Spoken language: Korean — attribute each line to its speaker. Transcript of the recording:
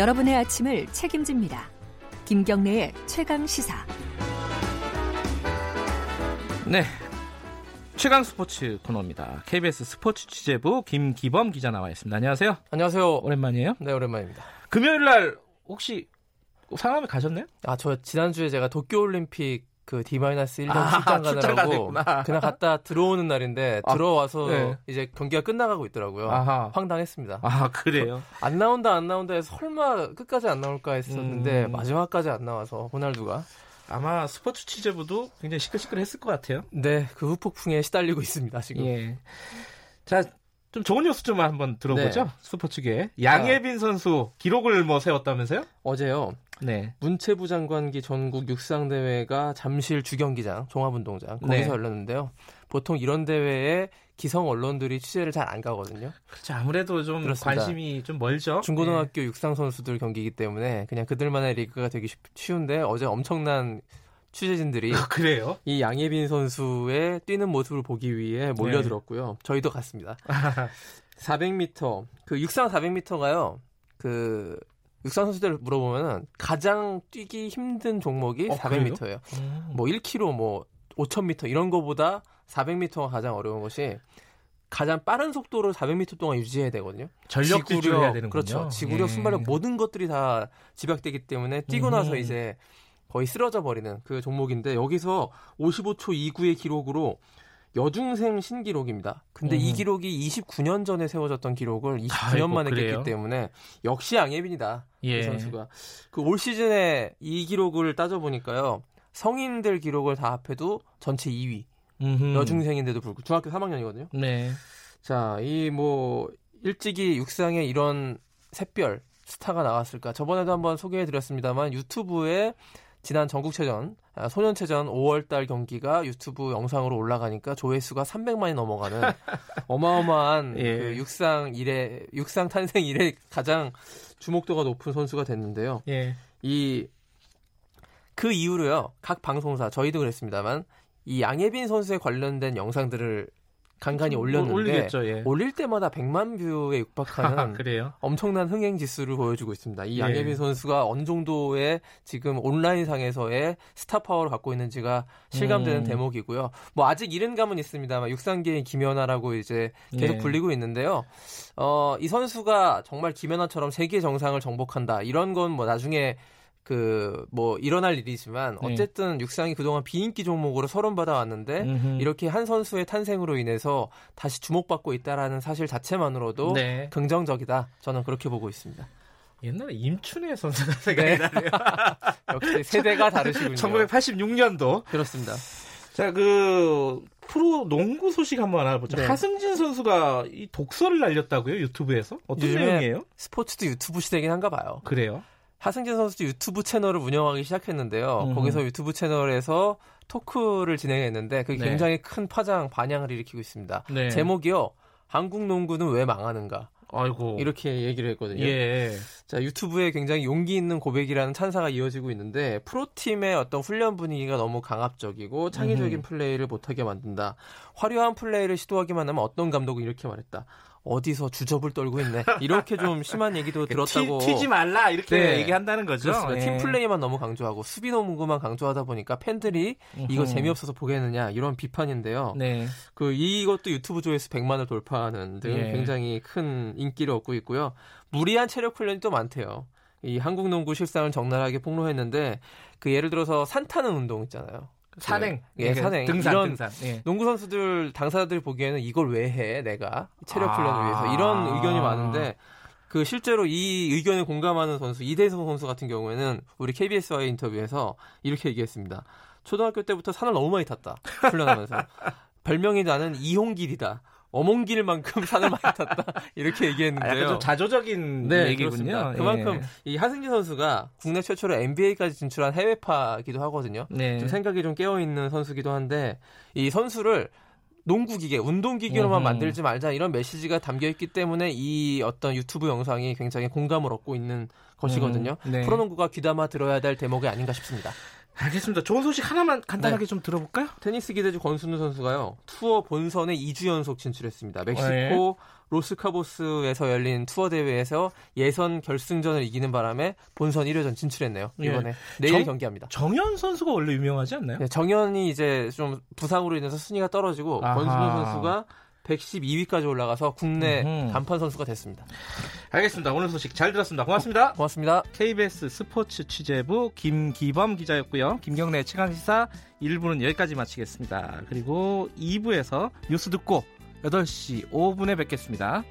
Speaker 1: 여러분의 아침을 책임집니다. 김경래의 최강 시사.
Speaker 2: 네. 최강 스포츠 코너입니다. KBS 스포츠 취재부 김기범 기자 나와 있습니다. 안녕하세요.
Speaker 3: 안녕하세요.
Speaker 2: 오랜만이에요?
Speaker 3: 네, 오랜만입니다.
Speaker 2: 금요일 날 혹시 상암에 가셨나요?
Speaker 3: 아, 저 지난주에 제가 도쿄올림픽 그 D-1년
Speaker 2: 아,
Speaker 3: 출장 가느라고. 그냥 갔다 들어오는 날인데
Speaker 2: 아,
Speaker 3: 들어와서
Speaker 2: 네.
Speaker 3: 이제 경기가 끝나가고 있더라고요.
Speaker 2: 아하.
Speaker 3: 황당했습니다.
Speaker 2: 아, 그래요?
Speaker 3: 안 나온다 안 나온다 해서 설마 끝까지 안 나올까 했었는데
Speaker 2: 음.
Speaker 3: 마지막까지 안 나와서 호날두가
Speaker 2: 아마 스포츠 취재부도 굉장히 시끌시끌했을 것 같아요.
Speaker 3: 네, 그 후폭풍에 시달리고 있습니다, 지금.
Speaker 2: 예. 자, 좀 좋은 뉴스 좀 한번 들어보죠.
Speaker 3: 네.
Speaker 2: 스포츠계. 양예빈 선수 기록을 뭐 세웠다면서요?
Speaker 3: 어제요.
Speaker 2: 네.
Speaker 3: 문체부 장관기 전국 육상 대회가 잠실 주경기장 종합운동장 거기서
Speaker 2: 네.
Speaker 3: 열렸는데요. 보통 이런 대회에 기성 언론들이 취재를 잘 안 가거든요.
Speaker 2: 그렇죠. 아무래도 좀
Speaker 3: 그렇습니다.
Speaker 2: 관심이 좀 멀죠.
Speaker 3: 중고등학교 육상 선수들 경기이기 때문에 그냥 그들만의 리그가 되기 쉽- 쉬운데 어제 엄청난 취재진들이
Speaker 2: 예. 그래요?
Speaker 3: 이 양예빈 선수의 뛰는 모습을 보기 위해 몰려들었고요. 저희도 갔습니다. 400m 그 육상 400m가요. 그 육상 선수들 물어보면은 가장 뛰기 힘든 종목이
Speaker 2: 어,
Speaker 3: 400m예요.
Speaker 2: 음.
Speaker 3: 뭐 1km 뭐 5000m 이런 거보다 400m가 가장 어려운 것이 가장 빠른 속도를 400m 동안 유지해야 되거든요.
Speaker 2: 전력 질주를 해야 되는군요.
Speaker 3: 그렇죠. 지구력,
Speaker 2: 예.
Speaker 3: 순발력 모든 것들이 다 집약되기 때문에 뛰고
Speaker 2: 음.
Speaker 3: 나서 이제 거의 쓰러져 버리는 그 종목인데 여기서 55초 29의 기록으로 여중생 신기록입니다. 근데 이
Speaker 2: 음.
Speaker 3: 기록이 29년 전에 세워졌던 기록을 29년
Speaker 2: 아이고,
Speaker 3: 만에
Speaker 2: 그래요?
Speaker 3: 깼기 때문에 역시 양예빈이다.
Speaker 2: 예.
Speaker 3: 이 선수가. 그 올 시즌에 이 기록을 따져 보니까요. 성인들 기록을 다 합해도 전체 2위.
Speaker 2: 음흠.
Speaker 3: 여중생인데도 불구하고 중학교 3학년이거든요.
Speaker 2: 네.
Speaker 3: 자, 이 뭐 일찍이 육상에 이런 샛별 스타가 나왔을까? 저번에도 한번 소개해 드렸습니다만 유튜브에 지난 전국체전, 아, 소년체전 5월달 경기가 유튜브 영상으로 올라가니까 조회수가 300만이 넘어가는 어마어마한
Speaker 2: 예.
Speaker 3: 그 육상 이래 육상 탄생 이래 가장 주목도가 높은 선수가 됐는데요.
Speaker 2: 예.
Speaker 3: 이그 이후로요 각 방송사 저희도 그랬습니다만 이 양예빈 선수에 관련된 영상들을 간간히 올렸는데
Speaker 2: 올리겠죠. 예.
Speaker 3: 올릴 때마다 100만 뷰에 육박하는
Speaker 2: 그래요.
Speaker 3: 엄청난 흥행 지수를 보여주고 있습니다. 이
Speaker 2: 예.
Speaker 3: 양예빈 선수가 어느 정도의 지금 온라인 상에서의 스타 파워를 갖고 있는지가 실감되는
Speaker 2: 음.
Speaker 3: 대목이고요. 뭐 아직 이른 감은 있습니다만 육상계의 김연아라고 이제 계속
Speaker 2: 예.
Speaker 3: 불리고 있는데요. 어, 이 선수가 정말 김연아처럼 세계 정상을 정복한다. 이런 건 뭐 나중에 그 뭐 일어날 일이지만
Speaker 2: 네.
Speaker 3: 어쨌든 육상이 그동안 비인기 종목으로 설움받아 왔는데
Speaker 2: 음흠.
Speaker 3: 이렇게 한 선수의 탄생으로 인해서 다시 주목받고 있다라는 사실 자체만으로도
Speaker 2: 네.
Speaker 3: 긍정적이다. 저는 그렇게 보고 있습니다.
Speaker 2: 옛날에 임춘혜 선수가 생각이
Speaker 3: 네.
Speaker 2: 나네요.
Speaker 3: 역시 세대가 다르시군요.
Speaker 2: 1986년도.
Speaker 3: 그렇습니다.
Speaker 2: 자, 그 프로 농구 소식 한번 알아보죠.
Speaker 3: 네.
Speaker 2: 하승진 선수가 이 독서를 날렸다고요? 유튜브에서? 어떤 내용이에요?
Speaker 3: 스포츠도 유튜브 시대긴 한가 봐요.
Speaker 2: 그래요.
Speaker 3: 하승진 선수도 유튜브 채널을 운영하기 시작했는데요.
Speaker 2: 음.
Speaker 3: 거기서 유튜브 채널에서 토크를 진행했는데 그게
Speaker 2: 네.
Speaker 3: 굉장히 큰 파장 반향을 일으키고 있습니다.
Speaker 2: 네.
Speaker 3: 제목이요. 한국 농구는 왜 망하는가?
Speaker 2: 아이고.
Speaker 3: 이렇게 얘기를 했거든요.
Speaker 2: 예.
Speaker 3: 자, 유튜브에 굉장히 용기 있는 고백이라는 찬사가 이어지고 있는데 프로팀의 어떤 훈련 분위기가 너무 강압적이고 창의적인
Speaker 2: 음.
Speaker 3: 플레이를 못하게 만든다. 화려한 플레이를 시도하기만 하면 어떤 감독은 이렇게 말했다. 어디서 주접을 떨고 있네. 이렇게 좀 심한 얘기도 들었다고.
Speaker 2: 튀, 지 말라 이렇게
Speaker 3: 네.
Speaker 2: 얘기한다는 거죠. 예.
Speaker 3: 팀 플레이만 너무 강조하고 수비 농구만 강조하다 보니까 팬들이 이거. 재미없어서 보겠느냐 이런 비판인데요.
Speaker 2: 네.
Speaker 3: 그 이것도 유튜브 조회수 100만을 돌파하는 등
Speaker 2: 예.
Speaker 3: 굉장히 큰 인기를 얻고 있고요. 무리한 체력 훈련이 또 많대요. 이 한국 농구 실상을 적나라하게 폭로했는데 그 예를 들어서 산 타는 운동 있잖아요.
Speaker 2: 산행.
Speaker 3: 예, 산행.
Speaker 2: 등산,
Speaker 3: 이런
Speaker 2: 등산. 예.
Speaker 3: 농구 선수들 당사자들이 보기에는 이걸 왜 해? 내가 체력
Speaker 2: 아.
Speaker 3: 훈련을 위해서 이런 의견이 많은데 그 실제로 이 의견에 공감하는 선수 이대성 선수 같은 경우에는 우리 KBS와의 인터뷰에서 이렇게 얘기했습니다. 초등학교 때부터 산을 너무 많이 탔다 훈련하면서 별명이 나는 이홍길이다. 어몽길만큼 산을 많이 탔다 이렇게
Speaker 2: 아,
Speaker 3: 얘기했는데요.
Speaker 2: 약간 좀 자조적인
Speaker 3: 네,
Speaker 2: 얘기군요. 예.
Speaker 3: 그만큼 이 하승진 선수가 국내 최초로 NBA까지 진출한 해외파기도 하거든요.
Speaker 2: 네.
Speaker 3: 좀 생각이 좀 깨어 있는 선수기도 한데 이 선수를 농구 기계, 운동 기계로만
Speaker 2: 음흠.
Speaker 3: 만들지 말자 이런 메시지가 담겨 있기 때문에 이 어떤 유튜브 영상이 굉장히 공감을 얻고 있는 것이거든요.
Speaker 2: 음, 네.
Speaker 3: 프로농구가 귀담아 들어야 될 대목이 아닌가 싶습니다.
Speaker 2: 알겠습니다. 좋은 소식 하나만 간단하게 좀 들어볼까요?
Speaker 3: 테니스 기대주 권순우 선수가요. 투어 본선에 2주 연속 진출했습니다. 멕시코
Speaker 2: 네.
Speaker 3: 로스카보스에서 열린 투어 대회에서 예선 결승전을 이기는 바람에 본선 1회전 진출했네요.
Speaker 2: 예.
Speaker 3: 이번에 내일
Speaker 2: 정-
Speaker 3: 경기합니다.
Speaker 2: 정현 선수가 원래 유명하지 않나요?
Speaker 3: 네, 정현이 이제 좀 부상으로 인해서 순위가 떨어지고
Speaker 2: 아하.
Speaker 3: 권순우 선수가 112위까지 올라가서 국내
Speaker 2: 음흠.
Speaker 3: 단판 선수가 됐습니다.
Speaker 2: 알겠습니다. 오늘 소식 잘 들었습니다. 고맙습니다.
Speaker 3: 고맙습니다.
Speaker 2: KBS 스포츠 취재부 김기범 기자였고요. 김경래 최강시사 1부는 여기까지 마치겠습니다. 그리고 2부에서 뉴스 듣고 8시 5분에 뵙겠습니다.